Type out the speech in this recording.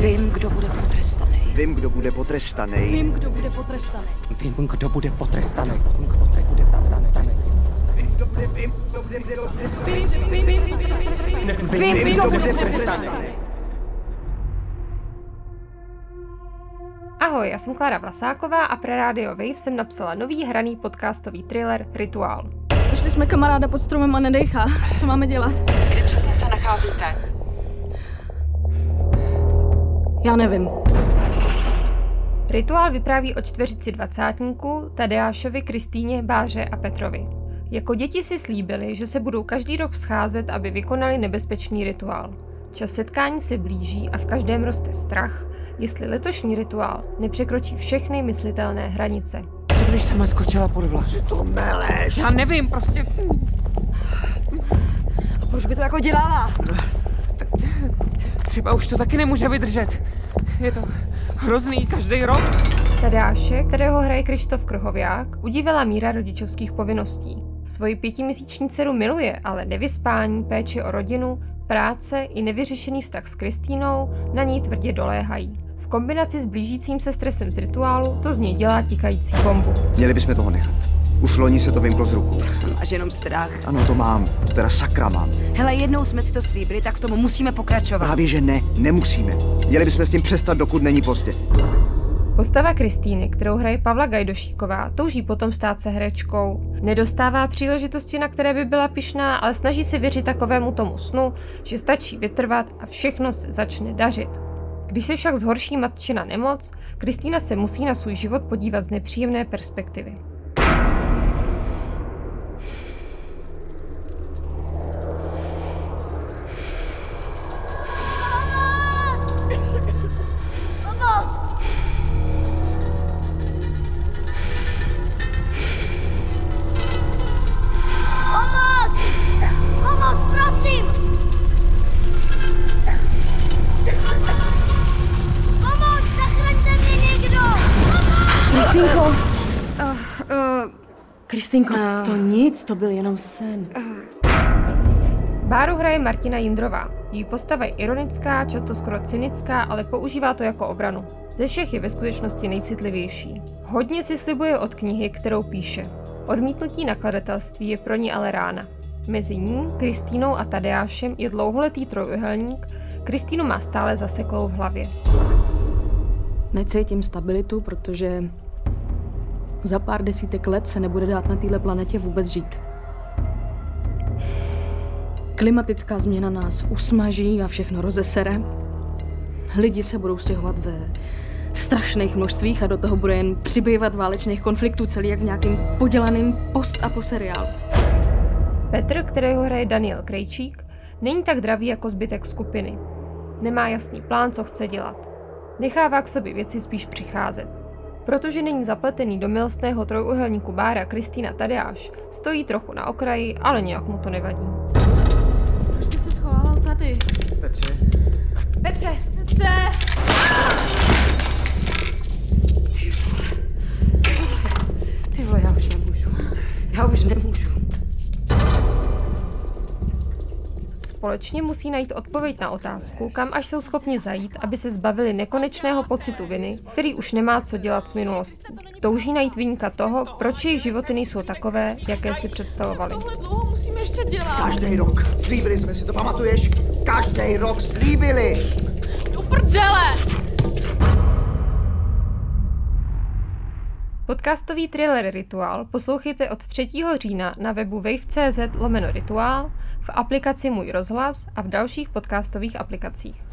Vím, kdo bude potrestaný. Vím, kdo bude potrestaný. Vím, kdo bude potrestaný. Vím, kdo bude potrestaný. Vím, kdo bude potrestaný. Vím, kdo bude, potrestaný. Vím, kdo bude potrestaný. Ahoj, já jsem Klára Vlasáková a pro Radio Wave jsem napsala nový hraný podcastový thriller Rituál. Našli jsme kamaráda pod stromem a nedejchá. Co máme dělat? Kde přesně se nacházíte? Já nevím. Rituál vypráví o čtveřici dvacátníků Tadeášovi, Kristýně, Báře a Petrovi. Jako děti si slíbili, že se budou každý rok scházet, aby vykonali nebezpečný rituál. Čas setkání se blíží a v každém roste strach, jestli letošní rituál nepřekročí všechny myslitelné hranice. Co když jsem skočila pod vlak? to meleš. Já nevím, prostě... Proč by to jako dělala? Třeba už to taky nemůže vydržet. Je to hrozný každý rok. Tadeáše, kterého hraje Krištof Krhoviák, udivila míra rodičovských povinností. Svoji pětiměsíční dceru miluje, ale nevyspání, péče o rodinu, práce i nevyřešený vztah s Kristýnou na ní tvrdě doléhají. V kombinaci s blížícím se stresem z rituálu to z něj dělá tikající bombu. Měli bychom toho nechat. Už loni se to vymklo z rukou. Máš jenom strach. Ano, to mám. Teda sakra mám. Hele, jednou jsme si to slíbili, tak v tomu musíme pokračovat. Právě, že ne, nemusíme. Měli bychom s tím přestat, dokud není pozdě. Postava Kristýny, kterou hraje Pavla Gajdošíková, touží potom stát se herečkou. Nedostává příležitosti, na které by byla pišná, ale snaží se věřit takovému tomu snu, že stačí vytrvat a všechno se začne dařit. Když se však zhorší matčina nemoc, Kristýna se musí na svůj život podívat z nepříjemné perspektivy. Kristýnko, to nic, to byl jenom sen. Báru hraje Martina Jindrová. Její postava je ironická, často skoro cynická, ale používá to jako obranu. Ze všech je ve skutečnosti nejcitlivější. Hodně si slibuje od knihy, kterou píše. Odmítnutí nakladatelství je pro ní ale rána. Mezi ní, Kristýnou a Tadeášem je dlouholetý trojuhelník, Kristýnu má stále zaseklou v hlavě. Necítím stabilitu, protože za pár desítek let se nebude dát na této planetě vůbec žít. Klimatická změna nás usmaží a všechno rozesere. Lidi se budou stěhovat ve strašných množstvích a do toho bude jen přibývat válečných konfliktů celý jak v nějakým podělaným post a po seriálu. Petr, kterého hraje Daniel Krejčík, není tak dravý jako zbytek skupiny. Nemá jasný plán, co chce dělat. Nechává k sobě věci spíš přicházet. Protože není zapletený do milostného trojuhelníku Bára Kristýna Tadeáš, stojí trochu na okraji, ale nějak mu to nevadí. Proč by se schovával tady? Petře, Petře, Petře! ty vole, já už nemůžu. Já už nemůžu. Společně musí najít odpověď na otázku, kam až jsou schopni zajít, aby se zbavili nekonečného pocitu viny, který už nemá co dělat s minulostí. Touží najít vyníka toho, proč jejich životy nejsou takové, jaké si představovali. Tohle dlouho musíme ještě dělat. každý rok. Slíbili jsme si to, pamatuješ? Každý rok slíbili. Do prdele! Podcastový thriller Rituál poslouchejte od 3. října na webu wave.cz lomeno rituál, v aplikaci Můj rozhlas a v dalších podcastových aplikacích.